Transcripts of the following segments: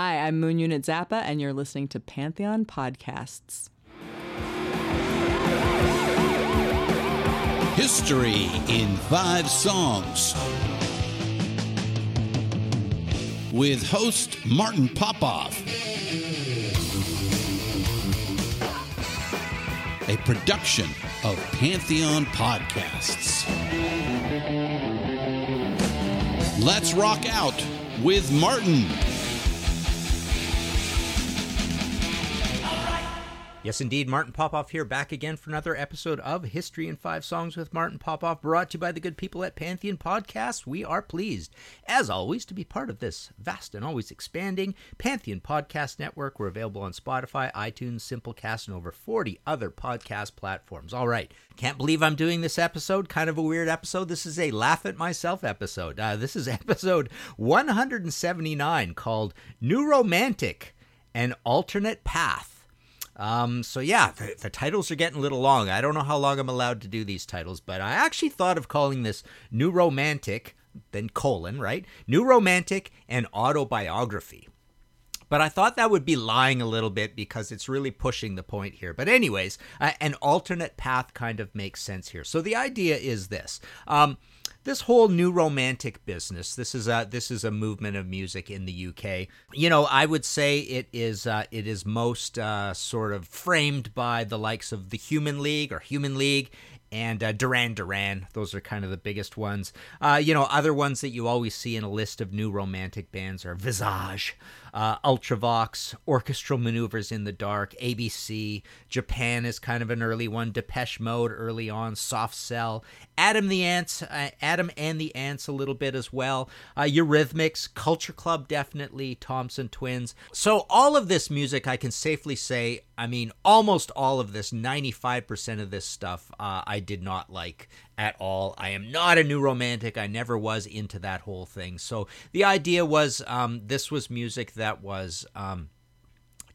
Hi, I'm Moon Unit Zappa, and you're listening to Pantheon Podcasts. History in Five Songs. With host Martin Popoff. A production of Pantheon Podcasts. Let's rock out with Martin. Yes, indeed. Martin Popoff here, back again for another episode of History in Five Songs with Martin Popoff, brought to you by the good people at Pantheon Podcasts. We are pleased, as always, to be part of this vast and always expanding Pantheon Podcast Network. We're available on Spotify, iTunes, Simplecast, and over 40 other podcast platforms. All right. Can't believe I'm doing this episode. Kind of a weird episode. This is a laugh at myself episode. Uh, this is episode 179 called New Romantic An Alternate Path. Um, so yeah, the, the, titles are getting a little long. I don't know how long I'm allowed to do these titles, but I actually thought of calling this New Romantic, then colon, right? New Romantic and Autobiography. But I thought that would be lying a little bit because it's really pushing the point here. But, anyways, uh, an alternate path kind of makes sense here. So the idea is this. Um, this whole new romantic business this is a this is a movement of music in the UK you know I would say it is uh, it is most uh, sort of framed by the likes of the Human League or Human League and uh, Duran Duran. Those are kind of the biggest ones. Uh, you know, other ones that you always see in a list of new romantic bands are Visage, uh, Ultravox, Orchestral Maneuvers in the Dark, ABC, Japan is kind of an early one, Depeche Mode early on, Soft Cell, Adam the Ants, uh, Adam and the Ants a little bit as well, uh, Eurythmics, Culture Club definitely, Thompson Twins. So all of this music, I can safely say, I mean, almost all of this, 95% of this stuff, uh, I did not like at all. I am not a new romantic. I never was into that whole thing. So the idea was um, this was music that was. Um,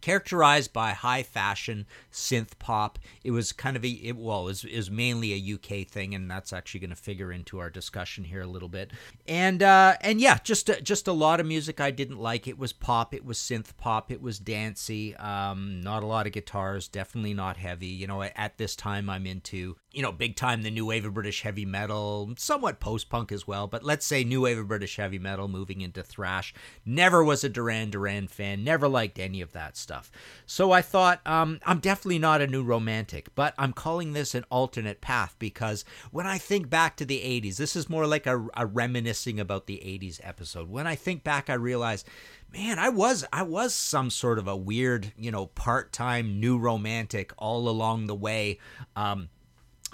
characterized by high fashion synth pop. It was kind of a it, well, it was, it mainly a UK thing, and that's actually going to figure into our discussion here a little bit. And uh, and yeah, just a, just a lot of music I didn't like. It was pop, it was synth pop, it was dancey. Um, not a lot of guitars, definitely not heavy. You know, at this time I'm into you know big time the new wave of British heavy metal, somewhat post punk as well. But let's say new wave of British heavy metal moving into thrash. Never was a Duran Duran fan. Never liked any of that stuff. So I thought, um, I'm definitely not a new romantic, but I'm calling this an alternate path because when I think back to the 80s, this is more like a, a reminiscing about the 80s episode. When I think back, I realize man i was i was some sort of a weird you know part-time new romantic all along the way um,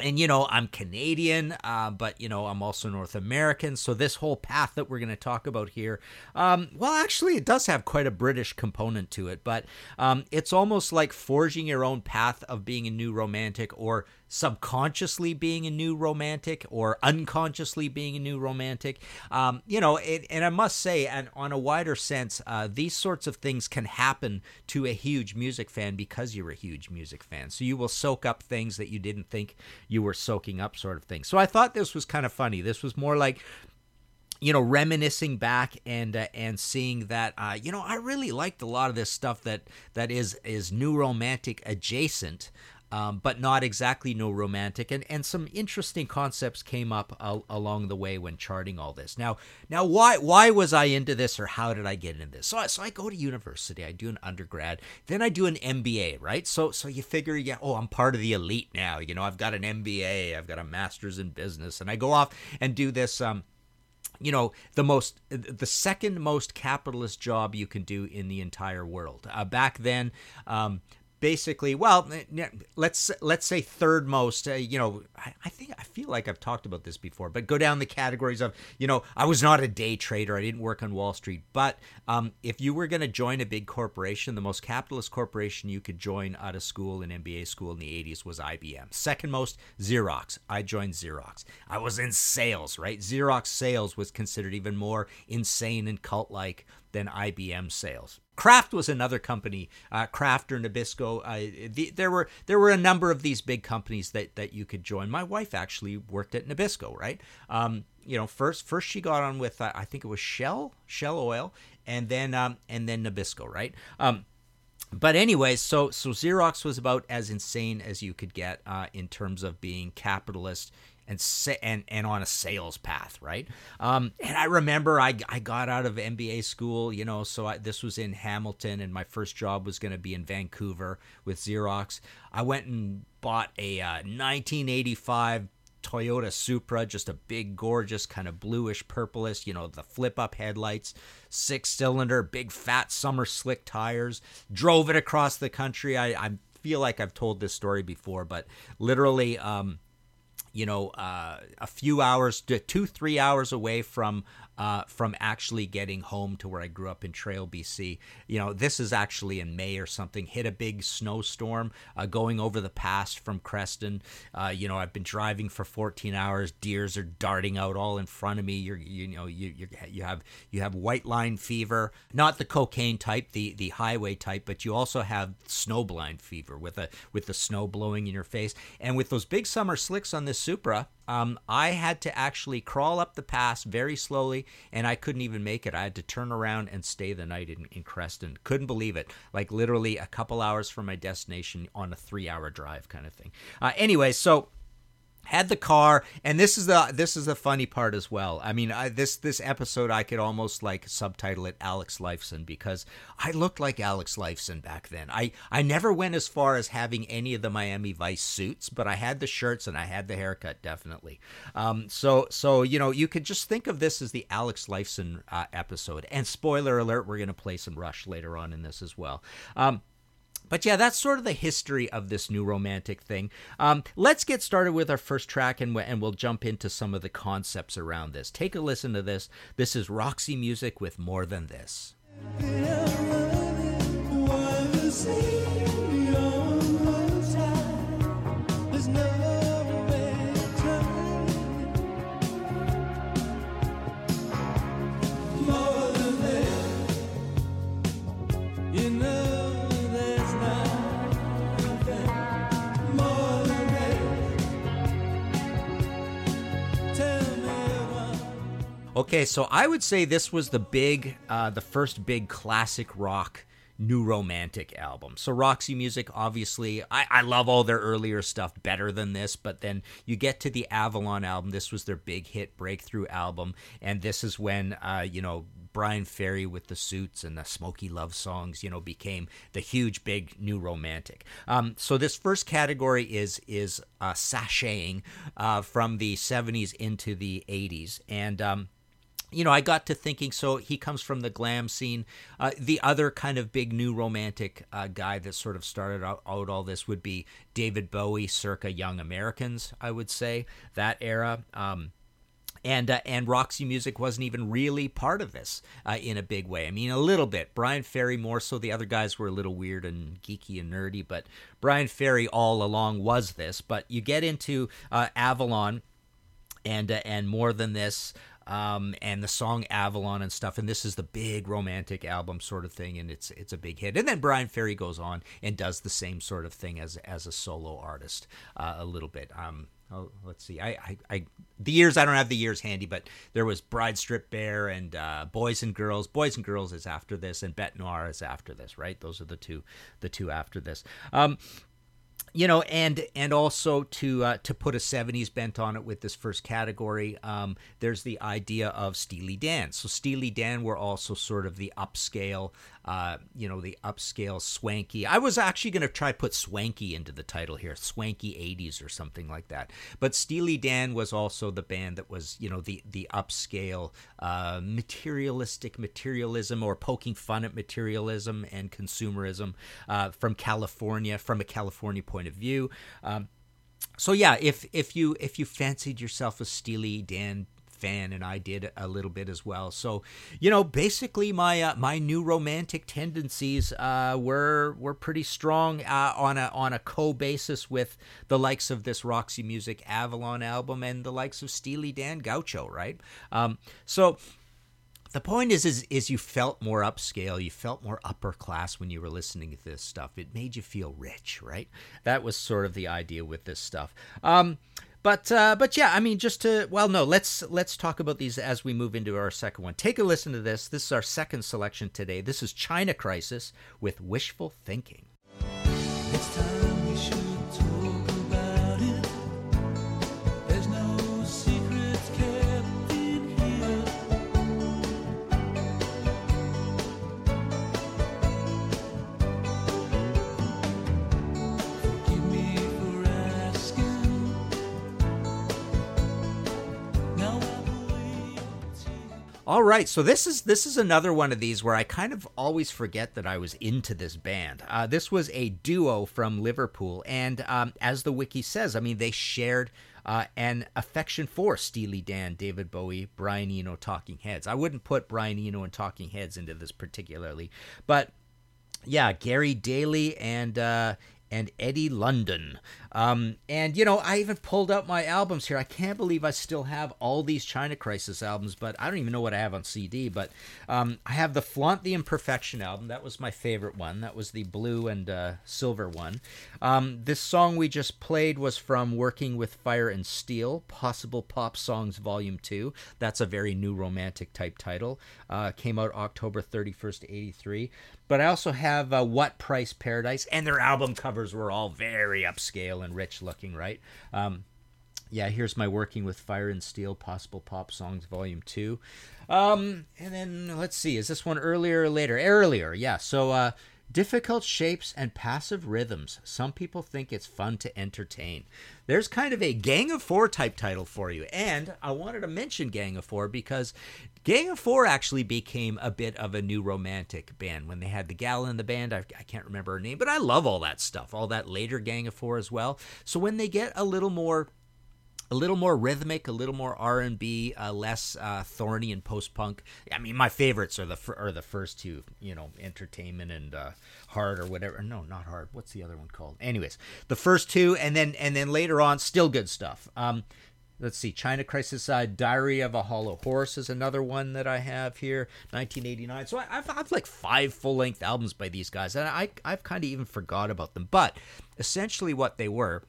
and you know i'm canadian uh, but you know i'm also north american. So this whole path that we're going to talk about here um, well actually it does have quite a british component to it but um, it's almost like forging your own path of being a new romantic or subconsciously being a new romantic or unconsciously being a new romantic. Um, you know, it, and I must say, and on a wider sense, uh, these sorts of things can happen to a huge music fan because you're a huge music fan. So you will soak up things that you didn't think you were soaking up, sort of thing. So I thought this was kind of funny. This was more like you know, reminiscing back and uh, and seeing that, uh, you know, I really liked a lot of this stuff that that is is new romantic adjacent um, but not exactly no romantic. And, and some interesting concepts came up uh, along the way when charting all this. Now, now why why was I into this or how did I get into this? So, I, so I go to university, I do an undergrad, then I do an MBA, right? So so you figure, yeah, oh, I'm part of the elite now. You know, I've got an MBA, I've got a master's in business, and I go off and do this. Um, you know the most the second most capitalist job you can do in the entire world uh, back then um, basically well let's let's say third most uh, you know I, I, think i feel like i've talked about this before but go down the categories of you know i was not a day trader. I didn't work on wall street. But um, if you were going to join a big corporation the most capitalist corporation you could join out of school in mba school in the 80s was ibm second most xerox. I joined xerox. I was in sales right? Xerox sales was considered even more insane and cult like than ibm sales Kraft was another company, uh, Kraft or Nabisco. Uh, the, there were there were a number of these big companies that that you could join. My wife actually worked at Nabisco, right? Um, you know, first first she got on with uh, I think it was Shell Shell Oil, and then um, and then Nabisco, right? Um, but anyways, so so Xerox was about as insane as you could get uh, in terms of being capitalist and sa- and and on a sales path, right? Um, and I remember I I got out of MBA school, you know, so I, this was in Hamilton, and my first job was going to be in Vancouver with Xerox. I went and bought a uh, 1985 Toyota Supra, just a big, gorgeous, kind of bluish purplish, you know, the flip up headlights, six cylinder, big fat summer slick tires. Drove it across the country. I, I feel like I've told this story before, but literally, um, you know, uh, a few hours, two, three hours away from uh, from actually getting home to where I grew up in Trail, BC. You know, this is actually in May or something. Hit a big snowstorm uh, going over the pass from Creston. Uh, you know, I've been driving for 14 hours. Deers are darting out all in front of me. You're, you know, you you you have you have white line fever, not the cocaine type, the the highway type, but you also have snowblind fever with a with the snow blowing in your face, and with those big summer slicks on this Supra um, I had to actually crawl up the pass very slowly, and I couldn't even make it. I had to turn around and stay the night in, in Creston. Couldn't believe it. Like literally a couple hours from my destination on a three-hour drive, kind of thing. Uh, anyway, so had the car and this is the this is the funny part as well. I mean I, this this episode i could almost like subtitle it alex lifeson because i looked like alex lifeson back then. I i never went as far as having any of the miami vice suits but i had the shirts and i had the haircut definitely. Um, so so you know you could just think of this as the alex lifeson uh, episode. And spoiler alert we're going to play some rush later on in this as well. Um, but yeah, that's sort of the history of this new romantic thing. Um, let's get started with our first track, and, and we'll jump into some of the concepts around this. Take a listen to this. This is Roxy Music with More Than This. Okay, so I would say this was the big, uh, the first big classic rock new romantic album. So Roxy Music, obviously, I, I love all their earlier stuff better than this, but then you get to the Avalon album. This was their big hit breakthrough album, and this is when, uh, you know, Bryan Ferry with the suits and the smoky love songs, you know, became the huge big new romantic. Um, so this first category is is uh, sashaying uh, from the 70s into the 80s, and um, you know, I got to thinking. So he comes from the glam scene. Uh, the other kind of big new romantic uh, guy that sort of started out, out, all this would be David Bowie, circa Young Americans. I would say that era. Um, and uh, and Roxy Music wasn't even really part of this uh, in a big way. I mean, a little bit. Bryan Ferry more so. The other guys were a little weird and geeky and nerdy, but Bryan Ferry all along was this. But you get into uh, Avalon, and uh, and more than this um, and the song Avalon and stuff. And this is the big romantic album sort of thing, and it's it's a big hit. And then Bryan Ferry goes on and does the same sort of thing as as a solo artist uh, a little bit. Um, oh, let's see. I, I, I, the years I don't have the years handy, but there was Bride Stripped Bare and uh, Boys and Girls. Boys and Girls is after this, and Bete Noire is after this. Right? Those are the two, the two after this. Um, you know, and and also to uh, to put a '70s bent on it with this first category, um, there's the idea of Steely Dan. So Steely Dan were also sort of the upscale uh, you know, the upscale swanky. I was actually going to try put swanky into the title here, swanky 80s or something like that. But Steely Dan was also the band that was, you know, the the upscale uh, materialistic materialism or poking fun at materialism and consumerism uh, from California, from a California point of view. Um, so yeah, if if you if you fancied yourself a Steely Dan fan, and I did a little bit as well. So, you know, basically my uh, my new romantic tendencies uh, were were pretty strong uh, on a on a co basis with the likes of this Roxy Music Avalon album and the likes of Steely Dan Gaucho, right? Um, so the point is, is is you felt more upscale, you felt more upper class when you were listening to this stuff. It made you feel rich, right? That was sort of the idea with this stuff. Um, but uh, but yeah, I mean, just to well, no, let's let's talk about these as we move into our second one. Take a listen to this. This is our second selection today. This is China Crisis with Wishful Thinking. All right, so this is this is another one of these where I kind of always forget that I was into this band. Uh, this was a duo from Liverpool, and um, as the wiki says, I mean they shared uh, an affection for Steely Dan, David Bowie, Brian Eno, Talking Heads. I wouldn't put Brian Eno and Talking Heads into this particularly, but yeah, Gary Daly and uh, and Eddie Lundon. Um, and you know, I even pulled out my albums here. I can't believe I still have all these China Crisis albums, but I don't even know what I have on CD. But um, I have the Flaunt the Imperfection album. That was my favorite one. That was the blue and uh, silver one. Um, this song we just played was from Working with Fire and Steel, Possible Pop Songs Volume Two. That's a very new romantic type title. Uh, came out October thirty first, eighty three. But I also have uh, What Price Paradise, and their album covers were all very upscale and rich looking, right? Um, yeah, here's my Working with Fire and Steel Possible Pop Songs Volume 2. Um, and then let's see, is this one earlier or later? Earlier, yeah. So, uh, Difficult shapes and passive rhythms. Some people think it's fun to entertain. There's kind of a Gang of Four type title for you. And I wanted to mention Gang of Four because Gang of Four actually became a bit of a new romantic band when they had the gal in the band. I, I can't remember her name, but I love all that stuff, all that later Gang of Four as well. So when they get a little more a little more rhythmic, a little more R and B, uh, less uh, thorny and post punk. I mean, my favorites are the are the first two, you know, entertainment and uh, hard or whatever. No, not hard. What's the other one called? Anyways, the first two, and then and then later on, still good stuff. Um, let's see, China Crisis, uh, Diary of a Hollow Horse is another one that I have here, 1989. So I, I've I've like five full length albums by these guys, and I I've kind of even forgot about them. But essentially, what they were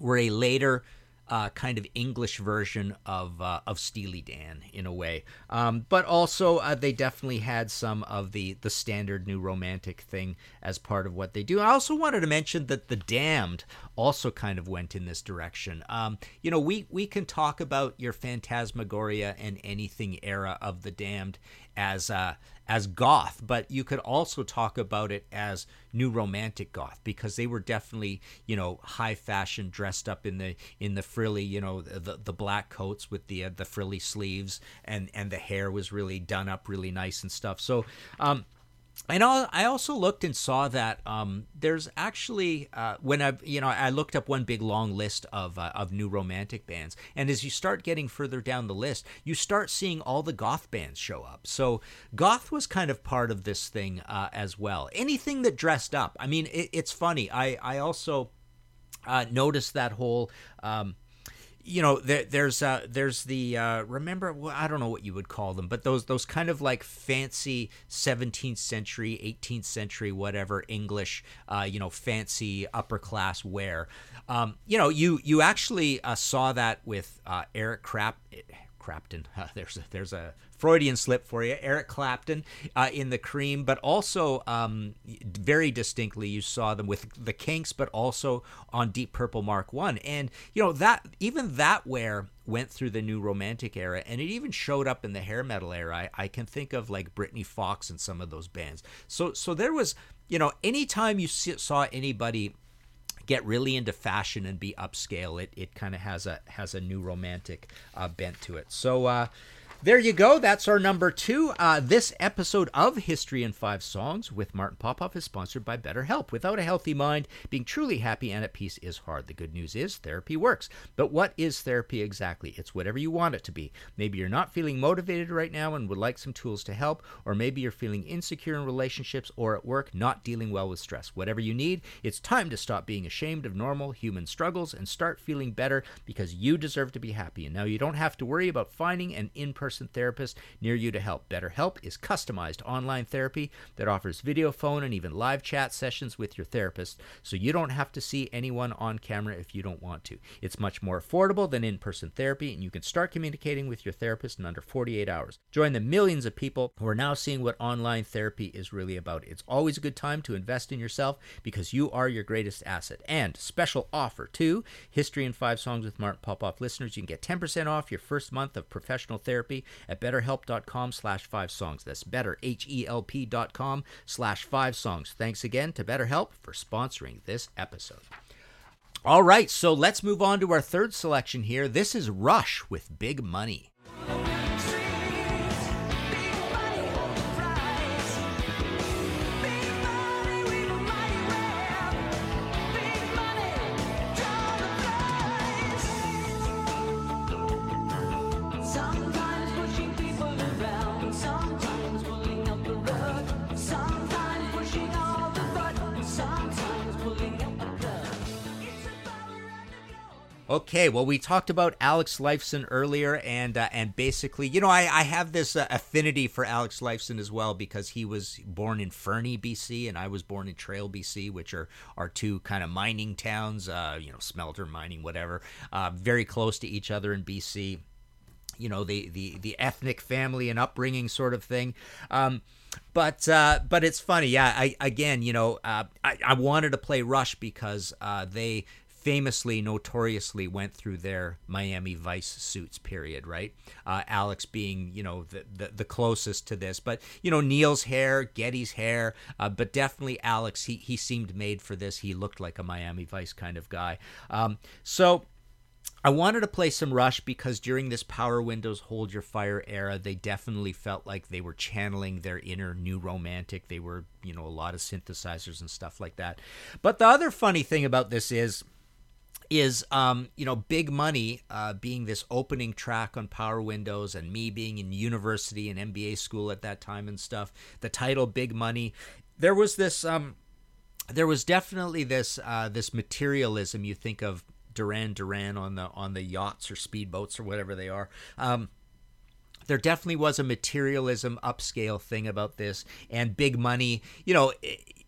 were a later uh, kind of English version of uh, of Steely Dan in a way, um, but also uh, they definitely had some of the the standard new romantic thing as part of what they do. I also wanted to mention that the Damned also kind of went in this direction. Um, you know, we we can talk about your Phantasmagoria and anything era of the Damned as uh, as goth, but you could also talk about it as new romantic goth because they were definitely you know high fashion, dressed up in the in the frilly you know the the black coats with the uh, the frilly sleeves and and the hair was really done up really nice and stuff. So. Um, and I also looked and saw that um, there's actually uh, when I you know I looked up one big long list of uh, of new romantic bands, and as you start getting further down the list, you start seeing all the goth bands show up. So goth was kind of part of this thing uh, as well. Anything that dressed up. I mean, it, it's funny. I I also uh, noticed that whole. Um, you know there, there's uh there's the uh remember well, i don't know what you would call them but those those kind of like fancy 17th century 18th century whatever english uh you know fancy upper class wear um you know you you actually uh, saw that with uh eric crap Crapton. Uh, there's a, there's a Freudian slip for you, Eric Clapton uh, in the Cream, but also um, very distinctly you saw them with the Kinks, but also on Deep Purple Mark One, and you know that even that wear went through the new romantic era, and it even showed up in the hair metal era. I, I can think of like Britny Fox and some of those bands. So so there was you know anytime you see, saw anybody get really into fashion and be upscale, it, it kind of has a has a new romantic uh, bent to it. So uh, there you go. That's our number two. Uh, this episode of History in Five Songs with Martin Popoff is sponsored by BetterHelp. Without a healthy mind, being truly happy and at peace is hard. The good news is therapy works. But what is therapy exactly? It's whatever you want it to be. Maybe you're not feeling motivated right now and would like some tools to help, or maybe you're feeling insecure in relationships or at work, not dealing well with stress. Whatever you need, it's time to stop being ashamed of normal human struggles and start feeling better because you deserve to be happy. And now you don't have to worry about finding an in person in-person therapist near you to help. BetterHelp is customized online therapy that offers video, phone, and even live chat sessions with your therapist, so you don't have to see anyone on camera if you don't want to. It's much more affordable than in-person therapy, and you can start communicating with your therapist in under 48 hours. Join the millions of people who are now seeing what online therapy is really about. It's always a good time to invest in yourself because you are your greatest asset. And special offer too, History in 5 Songs with Martin Popoff listeners, you can get 10% off your first month of professional therapy at betterhelp.com slash 5 songs. That's better, H-E-L-P slash 5 songs. Thanks again to BetterHelp for sponsoring this episode. All right, so let's move on to our third selection here. This is Rush with Big Money. Okay, well, we talked about Alex Lifeson earlier, and uh, and basically, you know, I, I have this uh, affinity for Alex Lifeson as well because he was born in Fernie, BC, and I was born in Trail, BC, which are are two kind of mining towns, uh, you know, smelter mining, whatever, uh, very close to each other in BC. You know, the the the ethnic family and upbringing sort of thing. Um, but uh, but it's funny, yeah. I again, you know, uh, I, I wanted to play Rush because uh, they famously, notoriously went through their Miami Vice suits period, right? Uh, Alex being, you know, the, the the closest to this, but you know, Neil's hair, Geddy's hair, uh, but definitely Alex. He he seemed made for this. He looked like a Miami Vice kind of guy. Um, so. I wanted to play some Rush because during this Power Windows Hold Your Fire era, they definitely felt like they were channeling their inner new romantic. They were, you know, a lot of synthesizers and stuff like that. But the other funny thing about this is is um, you know big money uh, being this opening track on power windows and me being in university and mba school at that time and stuff the title big money there was this um, there was definitely this uh, this materialism you think of duran duran on the on the yachts or speedboats or whatever they are. Um, there definitely was a materialism upscale thing about this and big money you know i- i-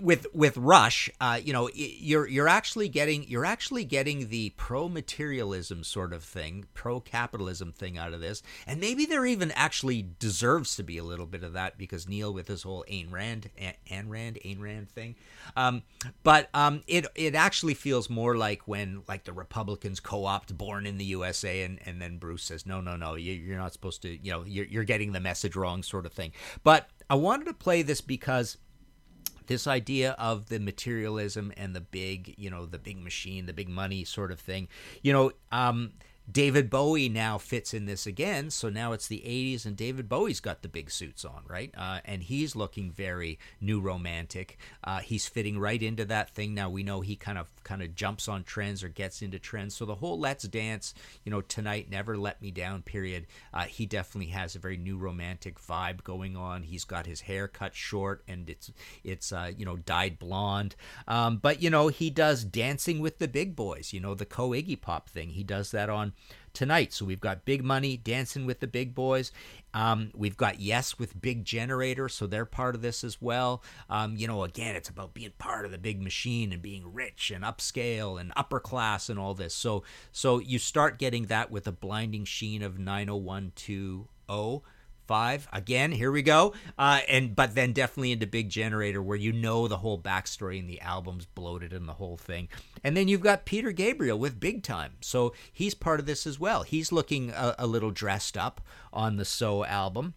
with with rush uh, you know you're you're actually getting you're actually getting the pro materialism sort of thing pro capitalism thing out of this. And maybe there even actually deserves to be a little bit of that because Neil with his whole Ayn Rand Ayn Rand Ayn Rand thing. Um, but um, it it actually feels more like when like the Republicans co-opt Born in the USA and and then Bruce says no no no you, you're not supposed to you know you're you're getting the message wrong sort of thing. But I wanted to play this because this idea of the materialism and the big, you know, the big machine, the big money sort of thing. You know, um, David Bowie now fits in this again. So now it's the 80s, and David Bowie's got the big suits on, right? Uh, and he's looking very new romantic. Uh, he's fitting right into that thing. Now we know he kind of kind of jumps on trends or gets into trends. So the whole Let's Dance, you know, tonight, never let me down period. Uh, he definitely has a very new romantic vibe going on. He's got his hair cut short and it's it's uh, you know dyed blonde. Um, but you know he does Dancing with the Big Boys. You know the co Iggy Pop thing. He does that on tonight. So we've got Big Money dancing with the big boys. Um, we've got Yes with Big Generator, so they're part of this as well. Um, you know, again, it's about being part of the big machine and being rich and upscale and upper class and all this. So, so you start getting that with a blinding sheen of 90120 five. Again here we go. Uh, and but then definitely into big generator where you know the whole backstory and the album's bloated and the whole thing. And then you've got peter gabriel with big time. So he's part of this as well. He's looking a, a little dressed up on the so album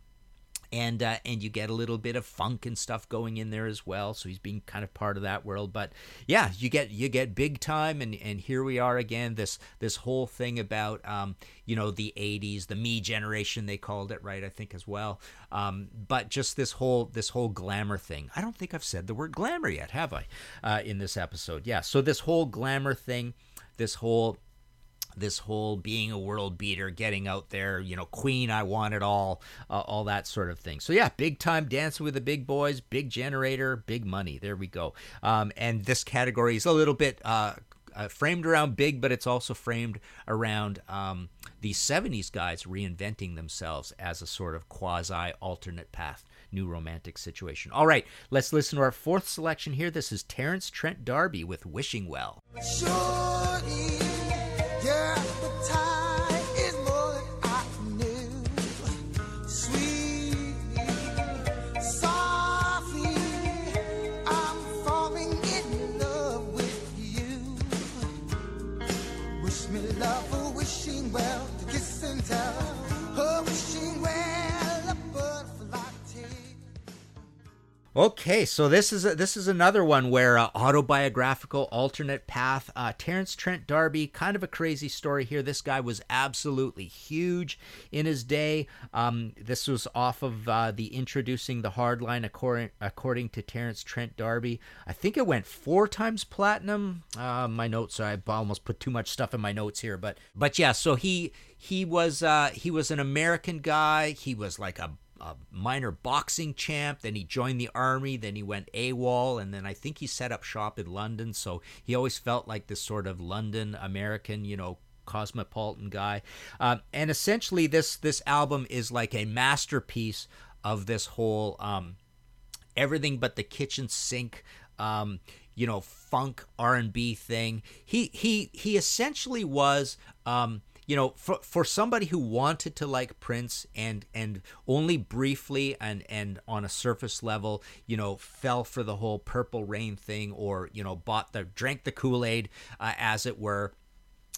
and uh, and you get a little bit of funk and stuff going in there as well. So he's being kind of part of that world. But yeah, you get you get big time, and and here we are again. This this whole thing about um, you know the '80s, the me generation they called it, right? I think as well. Um, but just this whole this whole glamour thing. I don't think I've said the word glamour yet, have I? Uh, in this episode, yeah. So this whole glamour thing, this whole this whole being a world beater, getting out there, you know, Queen, I want it all, uh, all that sort of thing. So yeah, big time dancing with the big boys, big generator, big money. There we go. Um, and this category is a little bit. Uh, uh, framed around big, but it's also framed around um, these '70s guys reinventing themselves as a sort of quasi alternate path, new romantic situation. All right, let's listen to our fourth selection here. This is Terence Trent D'Arby with "Wishing Well." Your Okay, so this is a, this is another one where uh, autobiographical alternate path. Uh, Terence Trent D'Arby, kind of a crazy story here. This guy was absolutely huge in his day. Um, this was off of uh, the introducing the hardline, according according to Terence Trent D'Arby. I think it went four times platinum. Uh, my notes, I almost put too much stuff in my notes here, but but yeah. So he he was uh, he was an American guy. He was like a a minor boxing champ. Then he joined the army. Then he went AWOL, and then I think he set up shop in London. So he always felt like this sort of London American, you know, cosmopolitan guy. Um, and essentially, this this album is like a masterpiece of this whole um, everything but the kitchen sink. Um, you know, funk R and B thing. He he he essentially was. You know, for for somebody who wanted to like Prince and and only briefly and and on a surface level, you know, fell for the whole Purple Rain thing, or you know, bought the drank the Kool Aid, uh, as it were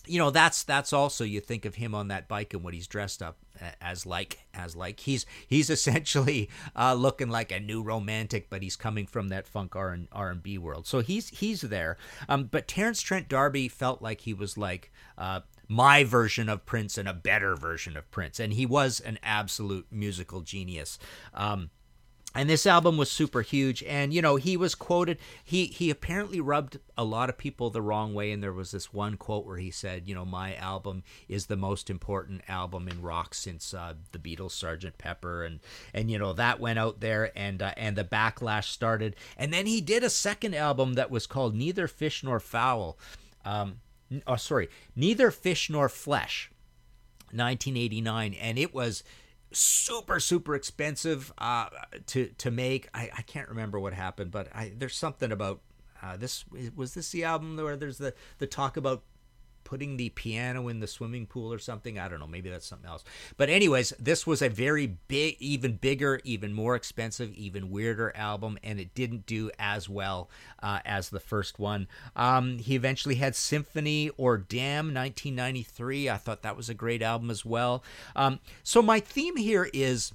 you know that's that's also you think of him on that bike and what he's dressed up uh, as like as like. He's he's essentially uh, looking like a new romantic but he's coming from that funk R and R and B world. So he's he's there. Um, but Terence Trent D'Arby felt like he was like uh, my version of Prince and a better version of Prince. And he was an absolute musical genius. Um, and this album was super huge. And you know he was quoted he he apparently rubbed a lot of people the wrong way. And there was this one quote where he said you know my album is the most important album in rock since uh, the beatles sergeant pepper. And and you know that went out there and uh, and the backlash started. And then he did a second album that was called neither fish nor fowl. Um oh sorry neither fish nor flesh. 1989 and it was super super expensive uh, to to make. I, I can't remember what happened but I, there's something about uh, this was this the album where there's the the talk about putting the piano in the swimming pool or something? I don't know. Maybe that's something else. But anyways this was a very big even bigger even more expensive even weirder album and it didn't do as well uh, as the first one. Um, he eventually had symphony or damn 1993 i thought that was a great album as well. Um, so my theme here is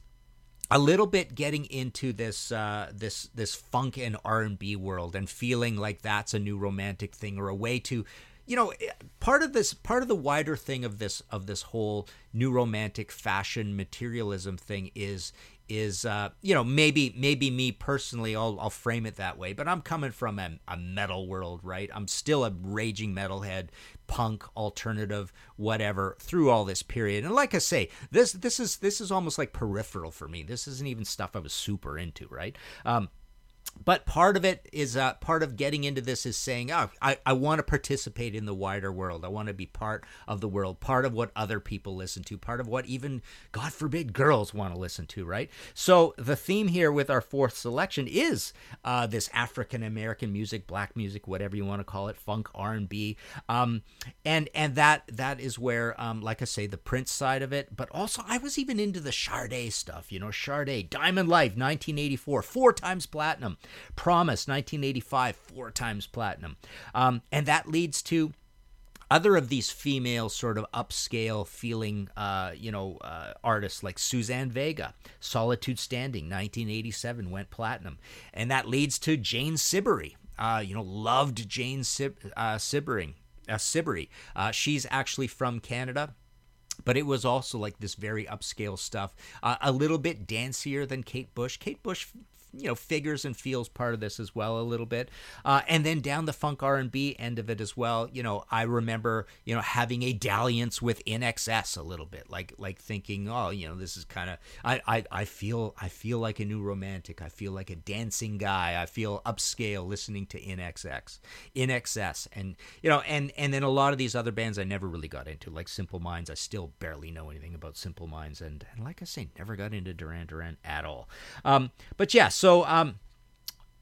a little bit getting into this uh, this this funk and R and B world and feeling like that's a new romantic thing or a way to you know part of this part of the wider thing of this of this whole new romantic fashion materialism thing is is uh, you know maybe maybe me personally I'll, I'll frame it that way but i'm coming from a, a metal world right? I'm still a raging metalhead punk alternative whatever through all this period. And like i say this this is this is almost like peripheral for me. This isn't even stuff i was super into right? Um, but part of it is uh, part of getting into this is saying, oh, I, I want to participate in the wider world. I want to be part of the world, part of what other people listen to, part of what even, God forbid, girls want to listen to, right? So the theme here with our fourth selection is uh, this African American music, black music, whatever you want to call it, funk, R and B, um, and and that that is where, um, like I say, the Prince side of it, but also I was even into the Sade stuff, you know, Sade, Diamond Life, 1984, four times platinum. Promise, 1985, four times platinum. Um, and that leads to other of these female sort of upscale feeling uh, you know uh, artists like Suzanne Vega Solitude Standing 1987 went platinum. And that leads to Jane Siberry uh, you know loved Jane Sib- uh, uh, Siberry. Uh, she's actually from Canada but it was also like this very upscale stuff. Uh, a little bit dancier than Kate Bush. Kate Bush you know figures and feels part of this as well a little bit, uh, and then down the funk R and B end of it as well. You know, I remember you know having a dalliance with INXS a little bit, like like thinking, oh, you know, this is kind of I, I I feel I feel like a new romantic. I feel like a dancing guy. I feel upscale listening to NXX, INXS, and you know, and and then a lot of these other bands I never really got into, like Simple Minds. I still barely know anything about Simple Minds, and, and like I say, never got into Duran Duran at all. Um, but yeah, so um,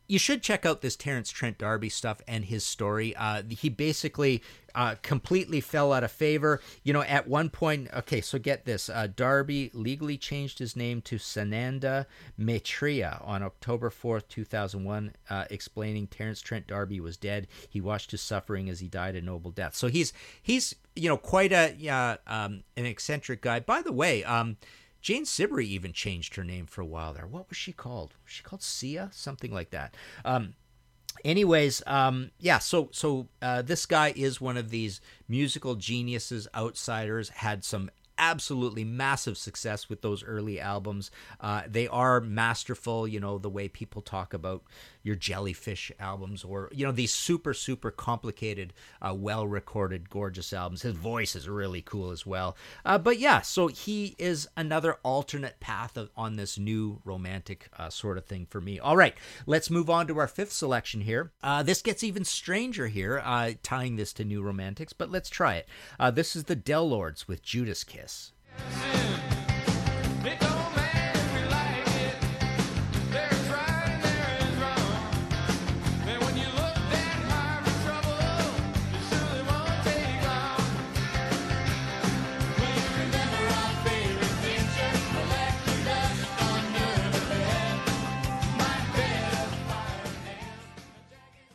you should check out this Terence Trent D'Arby stuff and his story. Uh, he basically uh, completely fell out of favor. You know, at one point, okay, so get this: uh, D'Arby legally changed his name to Sananda Maitreya on October fourth, two thousand one, uh, explaining Terence Trent D'Arby was dead. He watched his suffering as he died a noble death. So he's he's you know quite a uh, um, an eccentric guy. By the way, um, Jane Siberry even changed her name for a while there. What was she called? Was she called Sia? Something like that. Um, anyways um yeah so so uh this guy is one of these musical geniuses outsiders had some absolutely massive success with those early albums. Uh they are masterful you know the way people talk about your jellyfish albums or you know these super super complicated uh, well recorded gorgeous albums. His voice is really cool as well. Uh, but yeah so he is another alternate path of, on this new romantic uh, sort of thing for me. All right let's move on to our fifth selection here. Uh, this gets even stranger here uh, tying this to new romantics but let's try it. This is the Del Lords with Judas Kiss It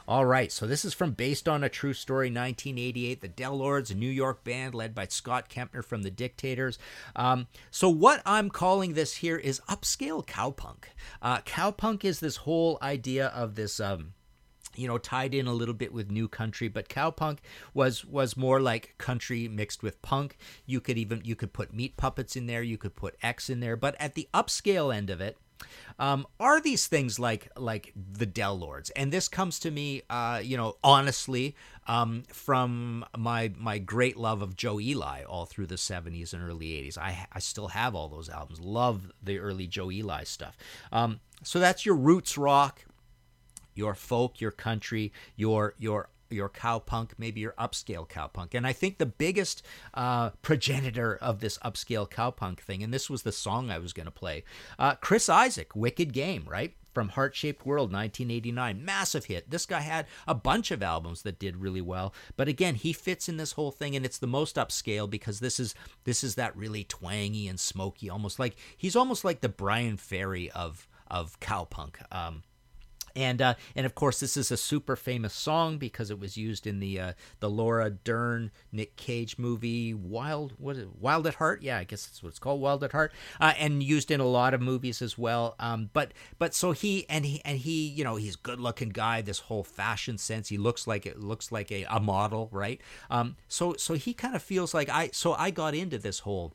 All right, so this is from Based on a True Story 1988, the Del Lords, a New York band led by Scott Kempner from the Dictators. Um, so, what I'm calling this here is upscale cowpunk. Uh, cowpunk is this whole idea of this. Um, you know tied in a little bit with new country but cowpunk was was more like country mixed with punk you could even you could put meat puppets in there you could put x in there but at the upscale end of it um, are these things like like the Del Lords? And this comes to me, uh, you know, honestly, um, from my my great love of Joe Ely all through the '70s and early '80s. I I still have all those albums. Love the early Joe Ely stuff. Um, so that's your roots rock, your folk, your country, your your your cowpunk, maybe your upscale cowpunk. And I think the biggest uh, progenitor of this upscale cowpunk thing, and this was the song I was going to play, uh, Chris Isaak, Wicked Game, right? From Heart Shaped World, 1989. Massive hit. This guy had a bunch of albums that did really well. But again, he fits in this whole thing, and it's the most upscale because this is this is that really twangy and smoky, almost like he's almost like the Bryan Ferry of of cowpunk. Um, and uh, and of course this is a super famous song because it was used in the uh, the Laura Dern Nick Cage movie Wild what is it? Wild at Heart? Yeah I guess that's what it's called Wild at Heart. Uh, and used in a lot of movies as well. Um, but but so he and he and he you know he's good looking guy this whole fashion sense. He looks like it looks like a, a model right? Um, so so he kind of feels like I so I got into this whole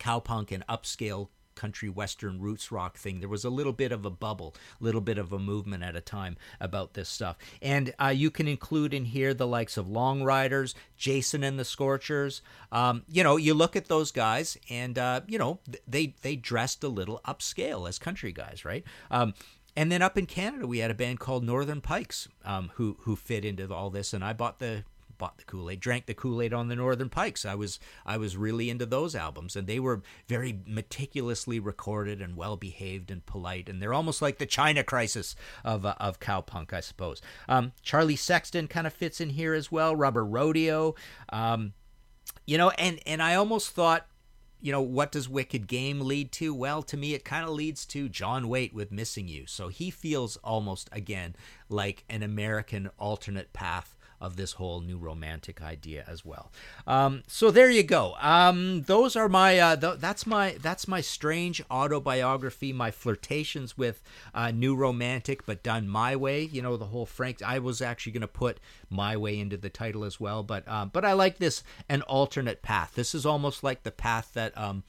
cowpunk and upscale country western roots rock thing there was a little bit of a bubble a little bit of a movement at a time about this stuff. And uh, you can include in here the likes of Long Ryders jason and the scorchers. Um, you know you look at those guys and uh, you know they they dressed a little upscale as country guys right? Um, and then up in Canada, we had a band called Northern Pikes, um, who who fit into all this, and I bought the bought the Kool Aid, drank the Kool Aid on the Northern Pikes. I was I was really into those albums, and they were very meticulously recorded and well behaved and polite, and they're almost like the China Crisis of uh, of cowpunk, I suppose. Um, Charlie Sexton kind of fits in here as well. Rubber Rodeo, um, you know, and and I almost thought you know, what does Wicked Game lead to? Well, to me, it kind of leads to John Waite with Missing You. So he feels almost, again, like an American alternate path of this whole new romantic idea as well. Um, so there you go. Um, those are my uh, th- that's my that's my strange autobiography, my flirtations with uh, new romantic, but done my way. You know the whole Frank. I was actually going to put my way into the title as well, but um, but I like this an alternate path. This is almost like the path that um,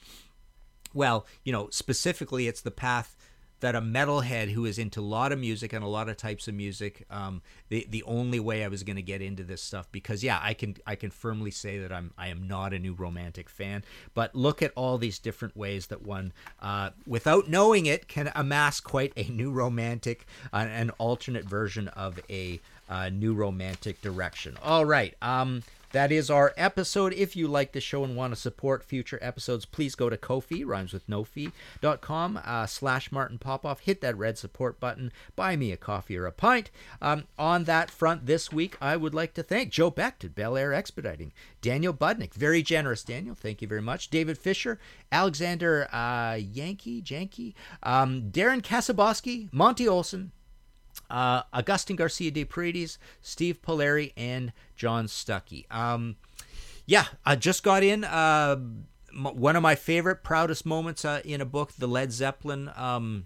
well, you know, specifically, it's the path that a metalhead who is into a lot of music and a lot of types of music, um, the the only way I was going to get into this stuff because yeah, I can I can firmly say that I'm I am not a new romantic fan, but look at all these different ways that one, uh, without knowing it, can amass quite a new romantic, uh, an alternate version of a uh, new romantic direction. All right. Um, that is our episode. If you like the show and want to support future episodes, please go to Ko-fi, rhymes with no fee.com, uh, slash Martin Popoff. Hit that red support button. Buy me a coffee or a pint. Um, on that front, this week, I would like to thank Joe Beck at Bel Air Expediting, Daniel Budnick, very generous, Daniel. Thank you very much. David Fisher, Alexander uh, Yankee, Janky, um, Darren Kasaboski, Monty Olson, uh, Augustine Garcia de Paredes, Steve Polari, and John Stuckey. Um, yeah, I just got in uh, m- one of my favorite, proudest moments uh, in a book, the Led Zeppelin. Um,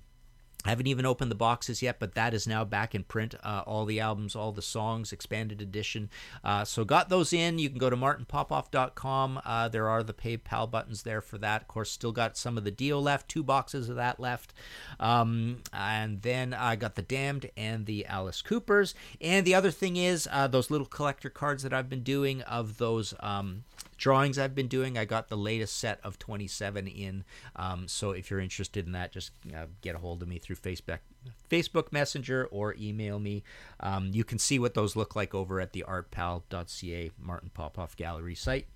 I haven't even opened the boxes yet, but that is now back in print. Uh, all the albums, all the songs, expanded edition. Uh, so got those in. You can go to martinpopoff.com. Uh, there are the PayPal buttons there for that. Of course, still got some of the deal left, two boxes of that left. Um, and then I got the Damned and the Alice Coopers. And the other thing is uh, those little collector cards that I've been doing of those. Um, drawings I've been doing. I got the latest set of 27 in. Um, so if you're interested in that, just uh, get a hold of me through Facebook, Facebook Messenger, or email me. Um, you can see what those look like over at the artpal.ca Martin Popoff Gallery site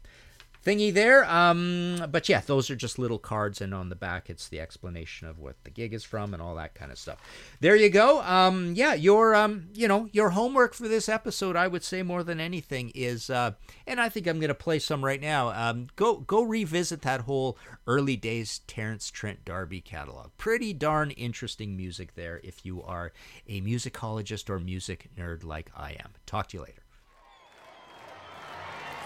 thingy there. Um, but yeah, those are just little cards, and on the back it's the explanation of what the gig is from and all that kind of stuff. There you go. Um, yeah, your um, you know, your homework for this episode, I would say more than anything is, uh, and I think I'm gonna play some right now. Um, go go revisit that whole early days Terence Trent D'Arby catalog. Pretty darn interesting music there if you are a musicologist or music nerd like I am. Talk to you later.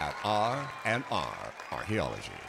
at R and R Archaeology.